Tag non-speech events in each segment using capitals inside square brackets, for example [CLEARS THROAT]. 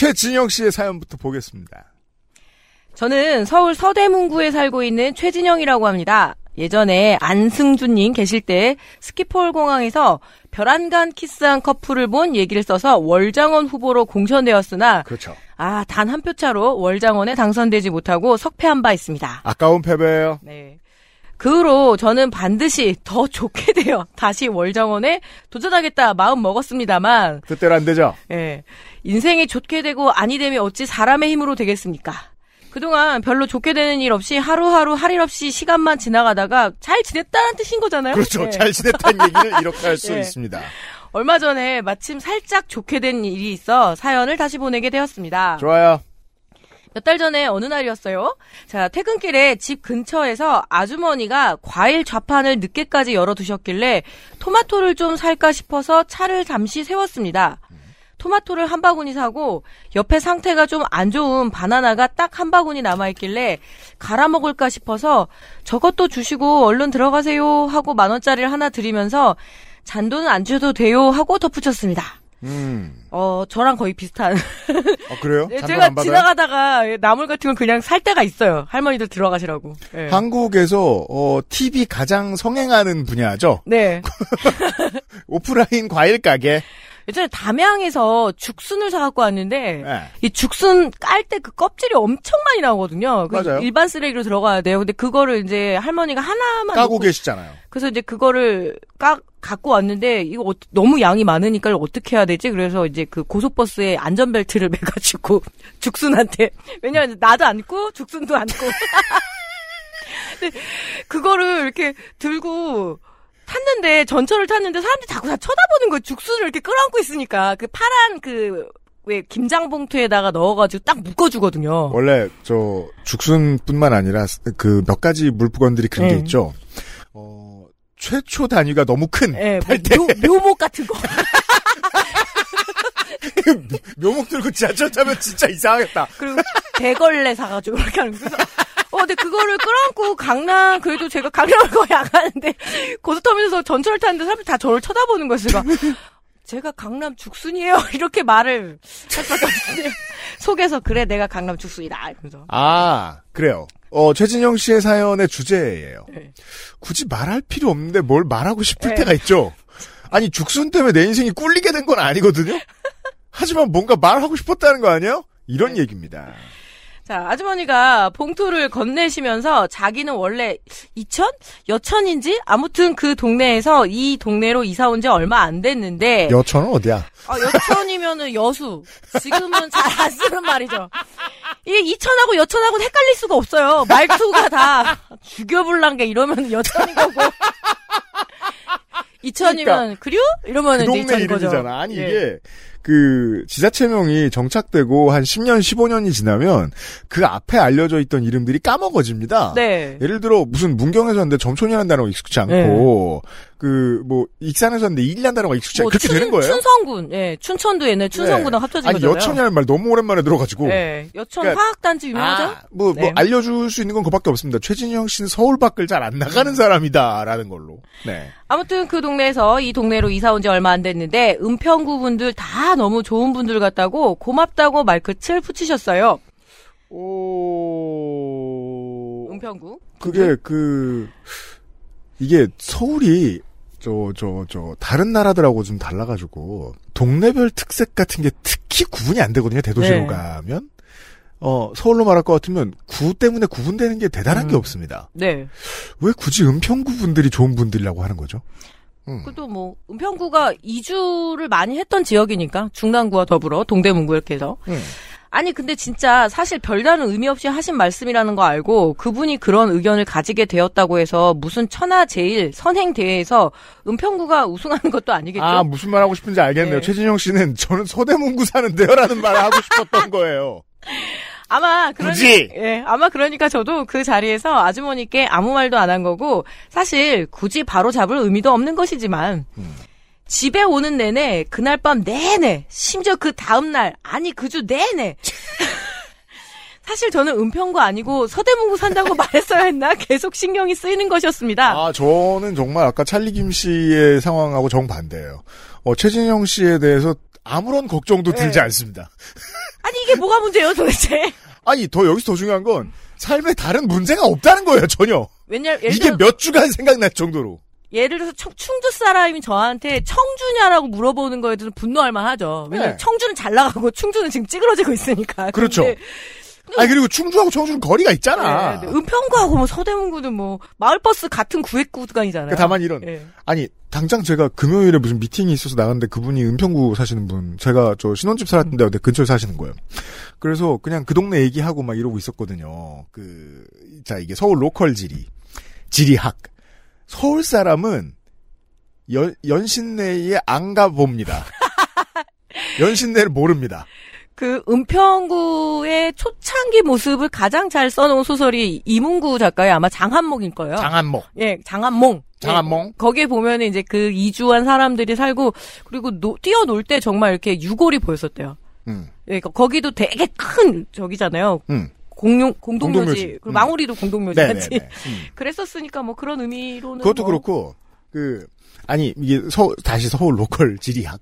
최진영 씨의 사연부터 보겠습니다. 저는 서울 서대문구에 살고 있는 최진영이라고 합니다. 예전에 안승준님 계실 때 스키폴 공항에서 별안간 키스한 커플을 본 얘기를 써서 월장원 후보로 공천되었으나 그렇죠. 아 단 한 표 차로 월장원에 당선되지 못하고 석패한 바 있습니다. 아까운 패배예요. 네. 그 후로 저는 반드시 더 좋게 되어 [LAUGHS] 다시 월장원에 도전하겠다 마음 먹었습니다만 뜻대로 안 되죠. 예. 인생이 좋게 되고 아니 되면 어찌 사람의 힘으로 되겠습니까? 그동안 별로 좋게 되는 일 없이 하루하루 할 일 없이 시간만 지나가다가 잘 지냈다는 뜻인 거잖아요. 그렇죠. 예. 잘 지냈다는 얘기를 이렇게 할수 [LAUGHS] 예. 있습니다. 얼마 전에 마침 살짝 좋게 된 일이 있어 사연을 다시 보내게 되었습니다. 좋아요. 몇 달 전에 어느 날이었어요. 자, 퇴근길에 집 근처에서 아주머니가 과일 좌판을 늦게까지 열어두셨길래 토마토를 좀 살까 싶어서 차를 잠시 세웠습니다. 토마토를 한 바구니 사고 옆에 상태가 좀 안 좋은 바나나가 딱 한 바구니 남아있길래 갈아 먹을까 싶어서 저것도 주시고 얼른 들어가세요 하고 만 원짜리를 하나 드리면서 잔돈은 안 줘도 돼요 하고 덧붙였습니다. 음. 어, 저랑 거의 비슷한 아, 그래요? 네, 제가? 지나가다가 나물 같은 건 그냥 살 때가 있어요. 할머니들 들어가시라고. 네. 한국에서 어, TV 가장 성행하는 분야죠. 네. [LAUGHS] 오프라인 과일 가게. 예전에 담양에서 죽순을 사갖고 왔는데 예. 이 죽순 깔 때 그 껍질이 엄청 많이 나오거든요. 그 맞아요. 일반 쓰레기로 들어가야 돼요. 근데 그거를 이제 할머니가 하나만 까고 계시잖아요. 그래서 이제 그거를 까 갖고 왔는데 이거 어- 너무 양이 많으니까 어떻게 해야 되지? 그래서 이제 그 고속버스에 안전벨트를 [LAUGHS] 매가지고 죽순한테 왜냐면 나도 안고 죽순도 안고 [LAUGHS] 근데 그거를 이렇게 들고 탔는데 전철을 탔는데 사람들이 자꾸 다 쳐다보는 거예요. 죽순을 이렇게 끌어안고 있으니까 그 파란 그 왜 김장 봉투에다가 넣어가지고 딱 묶어주거든요. 원래 저 죽순뿐만 아니라 그 몇 가지 물부건들이 그런 게 네. 있죠. 어, 최초 단위가 너무 큰 예, 뭐 묘, 묘목 같은 거. [LAUGHS] 묘목 들고 지하철 타면 진짜 이상하겠다. 그리고 대걸레 사가지고 이렇게 하는. 그래서 어, 근데 그거를 끌어안고 강남 그래도 제가 강남을 거의 안 가는데 고속터미널에서 전철을 타는데 사람들이 다 저를 쳐다보는 거예요. 제가 제가 강남 죽순이에요 [LAUGHS] 이렇게 말을 없어요. 속에서 그래 내가 강남 죽순이다 이러면서 아 그래요. 어 최진영 씨의 사연의 주제예요. 네. 굳이 말할 필요 없는데 뭘 말하고 싶을 네. 때가 있죠. 아니 죽순 때문에 내 인생이 꿀리게 된 건 아니거든요. 하지만 뭔가 말하고 싶었다는 거 아니에요? 이런 네. 얘기입니다. 자, 아주머니가 봉투를 건네시면서 자기는 원래 이천? 여천인지? 아무튼 그 동네에서 이 동네로 이사 온 지 얼마 안 됐는데. 여천은 어디야? 아, 여천이면은 여수. 지금은 잘 안 쓰는 말이죠. 이게 이천하고 여천하고는 헷갈릴 수가 없어요. 말투가 다 죽여불란 게 이러면 여천인 거고. 이천이면 그류? 이러면 그 동네. 이름이잖아. 아니 예. 이게 그 지자체명이 정착되고 한 10년 15년이 지나면 그 앞에 알려져 있던 이름들이 까먹어집니다. 네. 예를 들어 무슨 문경에서 하는데 점촌이라는 단어가 익숙치 않고 그뭐 익산에서 하는데 일이라는 단어가 익숙치 않고 뭐 그렇게 춘- 되는 거예요. 춘성군, 예, 춘천도 옛날 춘성군하고 합쳐진 아니 거잖아요. 여천이라는 말 너무 오랜만에 들어가지고 예, 여천 그러니까- 화학단지 유명하죠? 아, 뭐, 뭐 네. 알려줄 수 있는 건 그밖에 없습니다. 최진영 씨는 서울 밖을 잘 안 나가는 사람이다라는 걸로. 네. 아무튼 그 동네에서 이 동네로 이사 온 지 얼마 안 됐는데 은평구 분들 다 너무 좋은 분들 같다고 고맙다고 말끝을 붙이셨어요. 오. 은평구. 그게 그 이게 서울이 저 저 저 다른 나라들하고 좀 달라가지고 동네별 특색 같은 게 특히 구분이 안 되거든요. 대도시로 네. 가면 어 서울로 말할 것 같으면 구 때문에 구분되는 게 대단한 음. 게 없습니다. 네. 왜 굳이 은평구 분들이 좋은 분들이라고 하는 거죠? 음. 그것도 뭐 은평구가 이주를 많이 했던 지역이니까 중랑구와 더불어 동대문구 이렇게 해서 음. 아니 근데 진짜 사실 별다른 의미 없이 하신 말씀이라는 거 알고 그분이 그런 의견을 가지게 되었다고 해서 무슨 천하제일 선행 대회에서 은평구가 우승하는 것도 아니겠죠. 아, 무슨 말 하고 싶은지 알겠네요. 네. 최진영 씨는 저는 서대문구 사는데요 라는 말을 하고 싶었던 거예요. [LAUGHS] 아마 그러니, 굳이? 예, 아마 그러니까 저도 그 자리에서 아주머니께 아무 말도 안 한 거고 사실 굳이 바로 잡을 의미도 없는 것이지만 음. 집에 오는 내내 그날 밤 내내 심지어 그 다음 날 아니 그 주 내내 [LAUGHS] 사실 저는 은평구 아니고 서대문구 산다고 [LAUGHS] 말했어야 했나 계속 신경이 쓰이는 것이었습니다. 아, 저는 정말 아까 찰리 김 씨의 상황하고 정반대예요. 어, 최진영 씨에 대해서 아무런 걱정도 네. 들지 않습니다. 아니 이게 뭐가 문제예요 도대체? 아니, 더 여기서 더 중요한 건 삶에 다른 문제가 없다는 거예요, 전혀. 왜냐 예를 이게 들어 몇 주간 생각날 정도로. 예를 들어서 청- 충주 사람이 저한테 청주냐라고 물어보는 거에 대해서 분노할 만하죠. 왜냐면 네. 청주는 잘 나가고 충주는 지금 찌그러지고 있으니까. 그렇죠. 아니, 그리고 충주하고 청주는 거리가 있잖아. 네, 네. 은평구하고 뭐 서대문구는 뭐 마을버스 같은 구획 구간이잖아요. 그 다만 이런. 예. 아니, 당장 제가 금요일에 무슨 미팅이 있어서 나갔는데 그분이 은평구 사시는 분, 제가 저 신혼집 살았던 데가 근처에 사시는 거예요. 그래서 그냥 그 동네 얘기하고 막 이러고 있었거든요. 그, 자, 이게 서울 로컬 지리. 지리학. 서울 사람은 연, 연신내에 안 가봅니다. [LAUGHS] 연신내를 모릅니다. 그 은평구의 초창기 모습을 가장 잘 써놓은 소설이 이문구 작가의 아마 장한몽일 거예요. 장안목. 예, 장한몽. 장안몽? 예, 거기에 보면 이제 그 이주한 사람들이 살고 그리고 노- 뛰어놀 때 정말 이렇게 유골이 보였었대요. 음, 예, 그- 거기도 되게 큰 저기잖아요. 음. 공룡 공동묘지. 그리고 음. 망우리도 공동묘지같이. 네네네. 음. [LAUGHS] 그랬었으니까 뭐 그런 의미로는 그것도 뭐 그렇고 그 아니 이게 서 다시 서울 local 지리학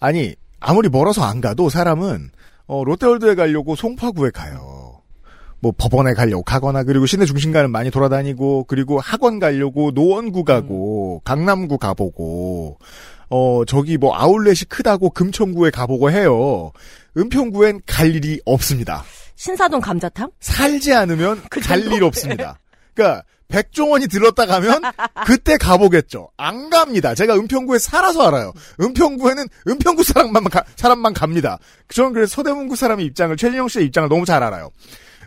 아니 아무리 멀어서 안 가도 사람은 어, 롯데월드에 가려고 송파구에 가요. 뭐 법원에 가려고 가거나 그리고 시내 중심가는 많이 돌아다니고 그리고 학원 가려고 노원구 가고 강남구 가보고 어 저기 뭐 아울렛이 크다고 금천구에 가보고 해요. 은평구엔 갈 일이 없습니다. 신사동 감자탕? 살지 않으면 그갈 정도? 일 없습니다. 그러니까 백종원이 들렀다 가면 [LAUGHS] 그때 가보겠죠. 안 갑니다. 제가 은평구에 살아서 알아요. 은평구에는 은평구 사람만 가- 사람만 갑니다. 저는 그래서 서대문구 사람의 입장을 최진영 씨의 입장을 너무 잘 알아요.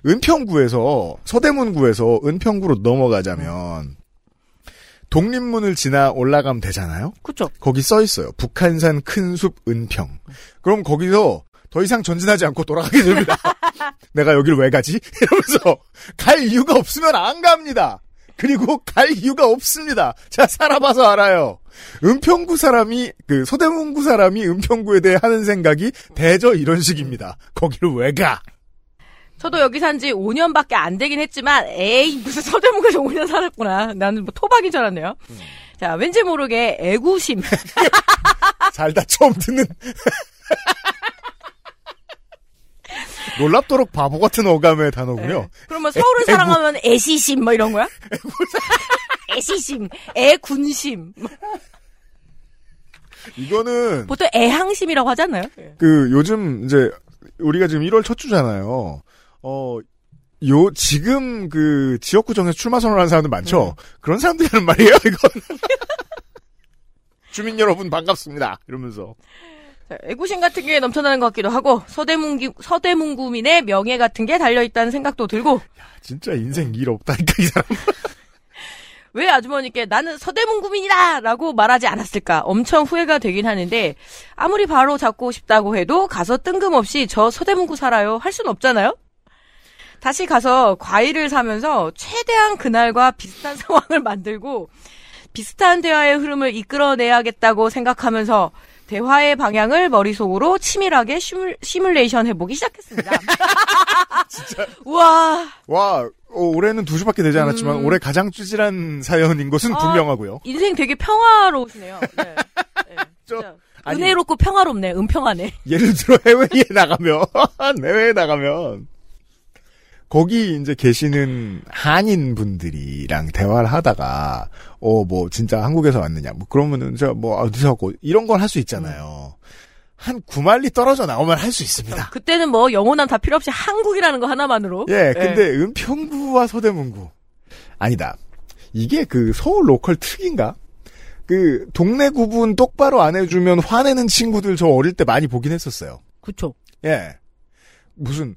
은평구에서 서대문구에서 은평구로 넘어가자면 독립문을 지나 올라가면 되잖아요. 그쵸. 거기 써 있어요. 북한산 큰 숲 은평. 그럼 거기서 더 이상 전진하지 않고 돌아가게 됩니다. [LAUGHS] 내가 여기를 왜 가지? [LAUGHS] 이러면서 갈 이유가 없으면 안 갑니다. 그리고 갈 이유가 없습니다. 제가 살아봐서 알아요. 은평구 사람이 그 서대문구 사람이 은평구에 대해 하는 생각이 대저 이런 식입니다. 거기를 왜 가? 저도 여기 산 지 5년밖에 안 되긴 했지만, 에이, 무슨 서대문구에서 5년 살았구나. 나는 뭐 토박인 줄 알았네요. 자, 왠지 모르게 애구심. [LAUGHS] 살다 처음 듣는 [LAUGHS] 놀랍도록 바보 같은 어감의 단어군요. 그러면 서울을 애구. 사랑하면 애시심, 뭐 이런 거야? 애시심, 애군심. 이거는 보통 애항심이라고 하잖아요. 그 요즘 이제 우리가 지금 1월 첫 주잖아요. 어, 요 지금 그 지역구 정에서 출마 선언하는 사람들 많죠. 그런 사람들이 하는 말이에요. 이건 [LAUGHS] 주민 여러분 반갑습니다. 이러면서 자, 애구심 같은 게 넘쳐나는 것 같기도 하고, 서대문기, 서대문구민의 명예 같은 게 달려있다는 생각도 들고, 진짜 인생 일 없다니까 이 사람. 왜 아주머니께 나는 서대문구민이다! 라고 말하지 않았을까 엄청 후회가 되긴 하는데, 아무리 바로 잡고 싶다고 해도 가서 뜬금없이 저 서대문구 살아요 할 순 없잖아요? 다시 가서 과일을 사면서 최대한 그날과 비슷한 [LAUGHS] 상황을 만들고, 비슷한 대화의 흐름을 이끌어내야겠다고 생각하면서, 대화의 방향을 머릿속으로 치밀하게 시뮬, 시뮬레이션 해보기 시작했습니다. [LAUGHS] 우와. 와 어, 올해는 두 주밖에 되지 않았지만 음. 올해 가장 찌질한 사연인 것은 아, 분명하고요. 인생 되게 평화로우시네요. 네. 네, [LAUGHS] 저- 진짜 아니- 은혜롭고 평화롭네. 은평하네. 예를 들어 해외에 나가면 [LAUGHS] 해외에 나가면 거기 이제 계시는 한인 분들이랑 대화를 하다가 어 뭐 진짜 한국에서 왔느냐 뭐 그러면은 저뭐 어디서 왔고 이런 걸 할 수 있잖아요. 한 9만리 떨어져 나오면 할 수 있습니다. 그때는 뭐 영혼함 다 필요 없이 한국이라는 거 하나만으로. 예, 네. 근데 은평구와 서대문구 아니다. 이게 그 서울 로컬 특인가? 그 동네 구분 똑바로 안 해주면 화내는 친구들 저 어릴 때 많이 보긴 했었어요. 그쵸. 예. 무슨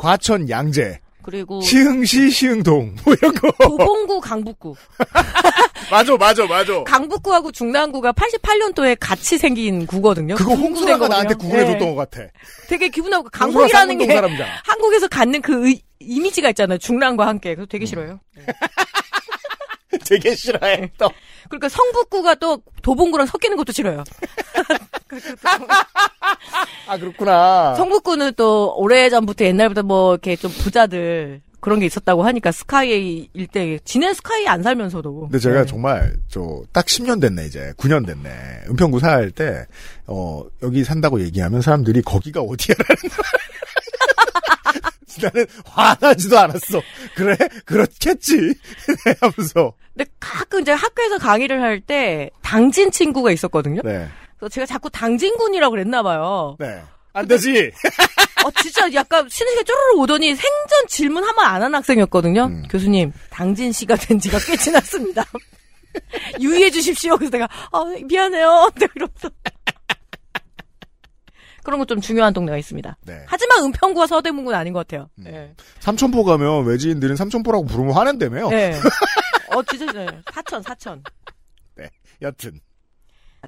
과천 양재, 그리고 시흥시 시흥동 [LAUGHS] 뭐 이런 거. 도봉구 강북구. [LAUGHS] 맞아, 맞아, 맞아. 강북구하고 중랑구가 88년도에 같이 생긴 구거든요. 그거 홍수라가. 나한테 구분해줬던 네. 것 같아. 되게 기분 나고 강북이라는 게 사람이잖아. [LAUGHS] 한국에서 갖는 그 의- 이미지가 있잖아요. 중랑과 함께. 그래서 음. 되게 싫어요. 되게 싫어해. 또. 그러니까 성북구가 또 도봉구랑 섞이는 것도 싫어요. [LAUGHS] 아 그렇구나. 성북구는 또 오래전부터 옛날부터 뭐 이렇게 좀 부자들 그런 게 있었다고 하니까 스카이 일대 지낸 스카이 안 살면서도. 근데 제가 네. 정말 저 딱 10년 됐네 이제 9년 됐네 은평구 살 때 어 여기 산다고 얘기하면 사람들이 거기가 어디야라는 [LAUGHS] 나는 화나지도 않았어 그래 그렇겠지 [LAUGHS] 네, 하면서 근데 가끔 이제 학교에서 강의를 할 때 당진 친구가 있었거든요. 네 그래서 제가 자꾸 당진군이라고 그랬나 봐요. 네. 안 되지. 어, 진짜 약간 쉬는 시간 쪼르르 오더니 생전 질문 한 번 안 한 학생이었거든요. 음. 교수님, 당진 씨가 된 지가 꽤 지났습니다. [LAUGHS] 유의해 주십시오. 그래서 내가, 아, 미안해요. 내가 이러면서. 그런 거 좀 중요한 동네가 있습니다. 네. 하지만 은평구와 서대문구는 아닌 것 같아요. 음. 네. 삼천포 가면 외지인들은 삼천포라고 부르면 화낸다며요. 네. [LAUGHS] 어, 진짜, 네. 사천, 사천. 여튼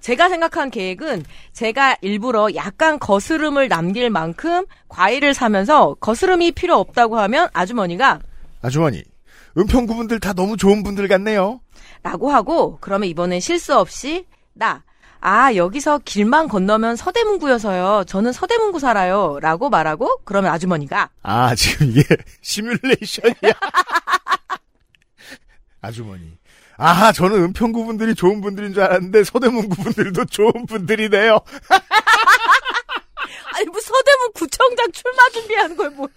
제가 생각한 계획은 제가 일부러 약간 거스름을 남길 만큼 과일을 사면서 거스름이 필요 없다고 하면 아주머니가 아주머니 은평구 분들 다 너무 좋은 분들 같네요. 라고 하고 그러면 이번엔 실수 없이 나 아, 여기서 길만 건너면 서대문구여서요. 저는 서대문구 살아요. 라고 말하고, 그러면 아주머니가, 아 지금 이게 [LAUGHS] 시뮬레이션이야. [LAUGHS] 아주머니. 아 저는 은평구 분들이 좋은 분들인 줄 알았는데 서대문구 분들도 좋은 분들이네요. [LAUGHS] 아니, 뭐 서대문 구청장 출마 준비하는 걸 뭐.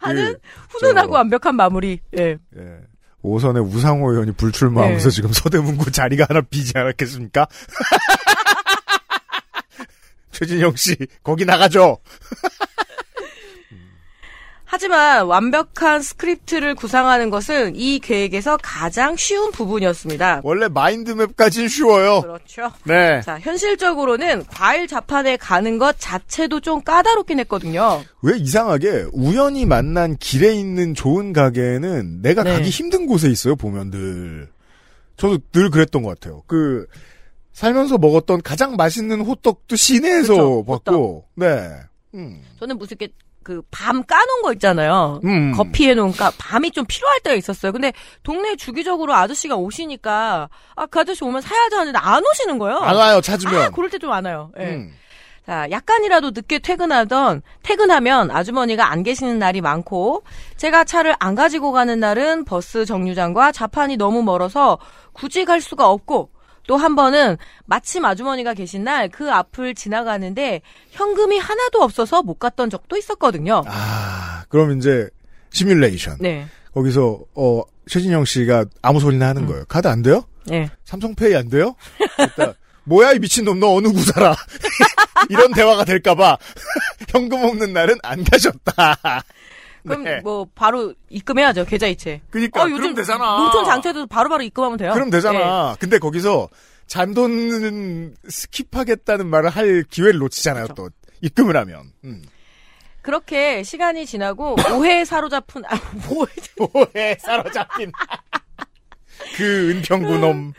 하는 그, 훈훈하고 저- 완벽한 마무리. 예. 예. 4선의 우상호 의원이 불출마하면서 네. 지금 서대문구 자리가 하나 비지 않았겠습니까? [LAUGHS] 최진영 씨 거기 나가죠. [LAUGHS] 하지만 완벽한 script를 구상하는 것은 이 계획에서 가장 쉬운 부분이었습니다. 원래 mind map까진 쉬워요. 그렇죠. 네. 자, 현실적으로는 과일 좌판에 가는 것 자체도 좀 까다롭긴 했거든요. 왜 이상하게 우연히 만난 길에 있는 좋은 가게는 내가 네. 가기 힘든 곳에 있어요 보면 늘. 저도 늘 그랬던 것 같아요. 그 살면서 먹었던 가장 맛있는 호떡도 시내에서 그쵸, 봤고, 네. 음. 저는 무슨 이렇게 그 밤 까놓은 거 있잖아요. 음. 거피해 놓은 까 밤이 좀 필요할 때가 있었어요. 근데 동네에 주기적으로 아저씨가 오시니까 아 그 아저씨 오면 사야지 하는데 안 오시는 거예요. 안 와요 찾으면. 아, 그럴 때 좀 안 와요. 예. 음. 자, 약간이라도 늦게 퇴근하던, 퇴근하면 아주머니가 안 계시는 날이 많고, 제가 차를 안 가지고 가는 날은 버스 정류장과 자판이 너무 멀어서 굳이 갈 수가 없고, 또 한 번은 마침 아주머니가 계신 날 그 앞을 지나가는데 현금이 하나도 없어서 못 갔던 적도 있었거든요. 아, 그럼 이제 시뮬레이션. 네. 거기서 어 최진영 씨가 아무 소리나 하는 거예요. 카드 안 돼요? 네. 삼성페이 안 돼요? [LAUGHS] 뭐야 이 미친놈 너 어느 구사라 [LAUGHS] 이런 대화가 될까봐 [LAUGHS] 현금 없는 날은 안 가셨다. 그럼 네. 뭐 바로 입금해야죠 계좌이체. 그니까 어, 그럼 요즘 되잖아. 농촌 장터에도 바로바로 입금하면 돼요. 그럼 네. 되잖아. 근데 거기서 잔돈은 스킵하겠다는 말을 할 기회를 놓치잖아요. 또 입금을 하면. 음. 그렇게 시간이 지나고 [LAUGHS] 오해에 사로잡힌 아, 뭐 오해 사로잡힌 [LAUGHS] 그 은평구 놈.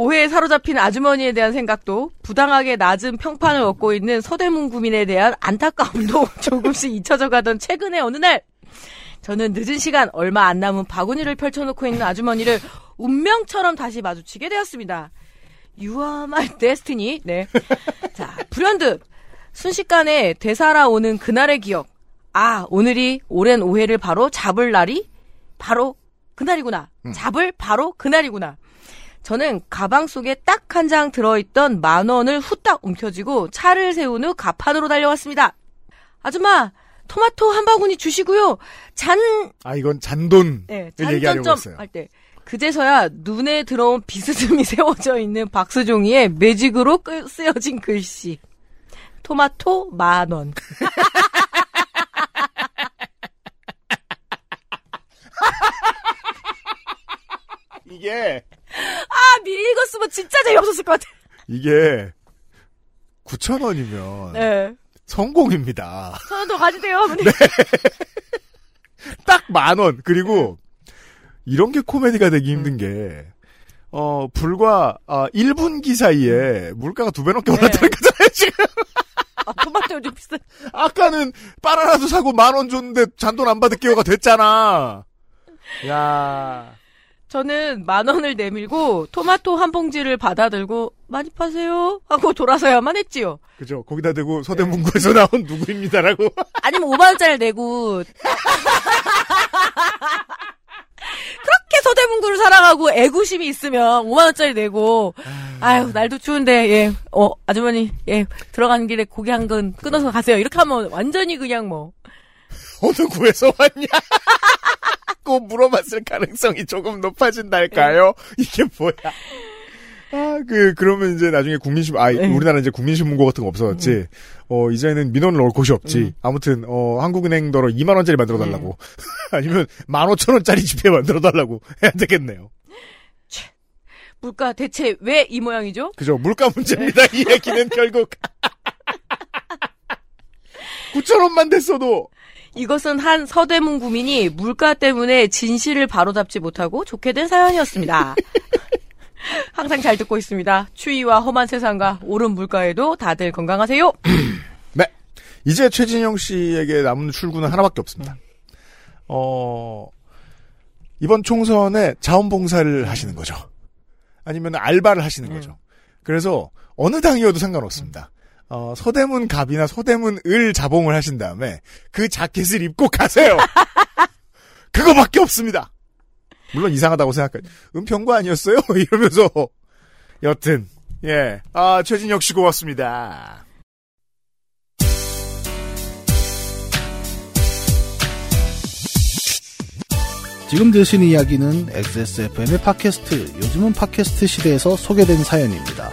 오해에 사로잡힌 아주머니에 대한 생각도 부당하게 낮은 평판을 얻고 있는 서대문 구민에 대한 안타까움도 [LAUGHS] 조금씩 잊혀져 가던 최근의 어느 날 저는 늦은 시간 얼마 안 남은 바구니를 펼쳐놓고 있는 아주머니를 운명처럼 다시 마주치게 되었습니다. My destiny. 네. 자, 불현듯 순식간에 되살아오는 그날의 기억. 아, 오늘이 오랜 오해를 바로 잡을 날이 바로 그날이구나. 잡을 바로 그날이구나. 저는 가방 속에 딱 한 장 들어있던 만 원을 후딱 움켜쥐고 차를 세운 후 가판으로 달려왔습니다. 아줌마, 토마토 한 바구니 주시고요. 잔, 아 이건 잔돈을 네, 잔점점. 할 때. 그제서야 눈에 들어온 비스듬히 [LAUGHS] 세워져 있는 박스종이에 매직으로 끄- 쓰여진 글씨. 토마토 만 원. [LAUGHS] 이게 아, 미리 읽었으면 진짜 재미없었을 것 같아. 이게 9천 원이면 네. 성공입니다. 더 가지세요, 어머니. 네. 딱 만 원. 그리고 이런 게 코미디가 되기 힘든 게 어, 불과 아, 1분기 사이에 물가가 두 배 넘게 네. 올랐다는 거잖아요, [LAUGHS] 지금. 아, 토마토 좀 비싸. 아까는 바나나도 사고 만 원 줬는데 잔돈 안 받을게요가 됐잖아. 야. 저는 만 원을 내밀고 토마토 한 봉지를 받아들고 많이 파세요 하고 돌아서야만 했지요. 그죠. 거기다 대고 서대문구에서 나온 누구입니다라고. [LAUGHS] 아니면 5만 원짜리 내고 그렇게 서대문구를 사랑하고 애구심이 있으면 5만 원짜리 내고 아유 날도 추운데 예 어 아주머니 예 들어가는 길에 고기 한 근 끊어서 가세요 이렇게 하면 완전히 그냥 뭐 어느 구에서 왔냐? 꼭 물어봤을 가능성이 조금 높아진달까요? 이게 뭐야? 아, 그, 그러면 이제 나중에 국민신, 아, 네. 우리나라 이제 국민신문고 같은 거 없어졌지. 어, 이제는 민원을 넣을 곳이 없지. 아무튼, 어, 한국은행더러 2만원짜리 만들어달라고. [LAUGHS] 아니면 15,000원짜리 지폐 만들어달라고 [LAUGHS] 해야 되겠네요. 물가 대체 왜 이 모양이죠? 그죠. 물가 문제입니다. 이 얘기는 결국. [LAUGHS] 9,000원만 됐어도. 이것은 한 서대문 구민이 물가 때문에 진실을 바로잡지 못하고 좋게 된 사연이었습니다. [LAUGHS] 항상 잘 듣고 있습니다. 추위와 험한 세상과 오른 물가에도 다들 건강하세요. [CLEARS THROAT] 네. 이제 최진영 씨에게 남은 출구는 하나밖에 없습니다. 어, 이번 총선에 자원봉사를 하시는 거죠. 아니면 알바를 하시는 거죠. 그래서 어느 당이어도 상관없습니다. 어, 서대문 갑이나 서대문 을 자봉을 하신 다음에 그 자켓을 입고 가세요. [LAUGHS] 그거밖에 없습니다. 물론 이상하다고 생각해. 은평구 아니었어요? [LAUGHS] 이러면서 여튼 예, 아 최진혁 씨 고맙습니다. 지금 들으신 이야기는 XSFM의 팟캐스트, 요즘은 팟캐스트 시대에서 소개된 사연입니다.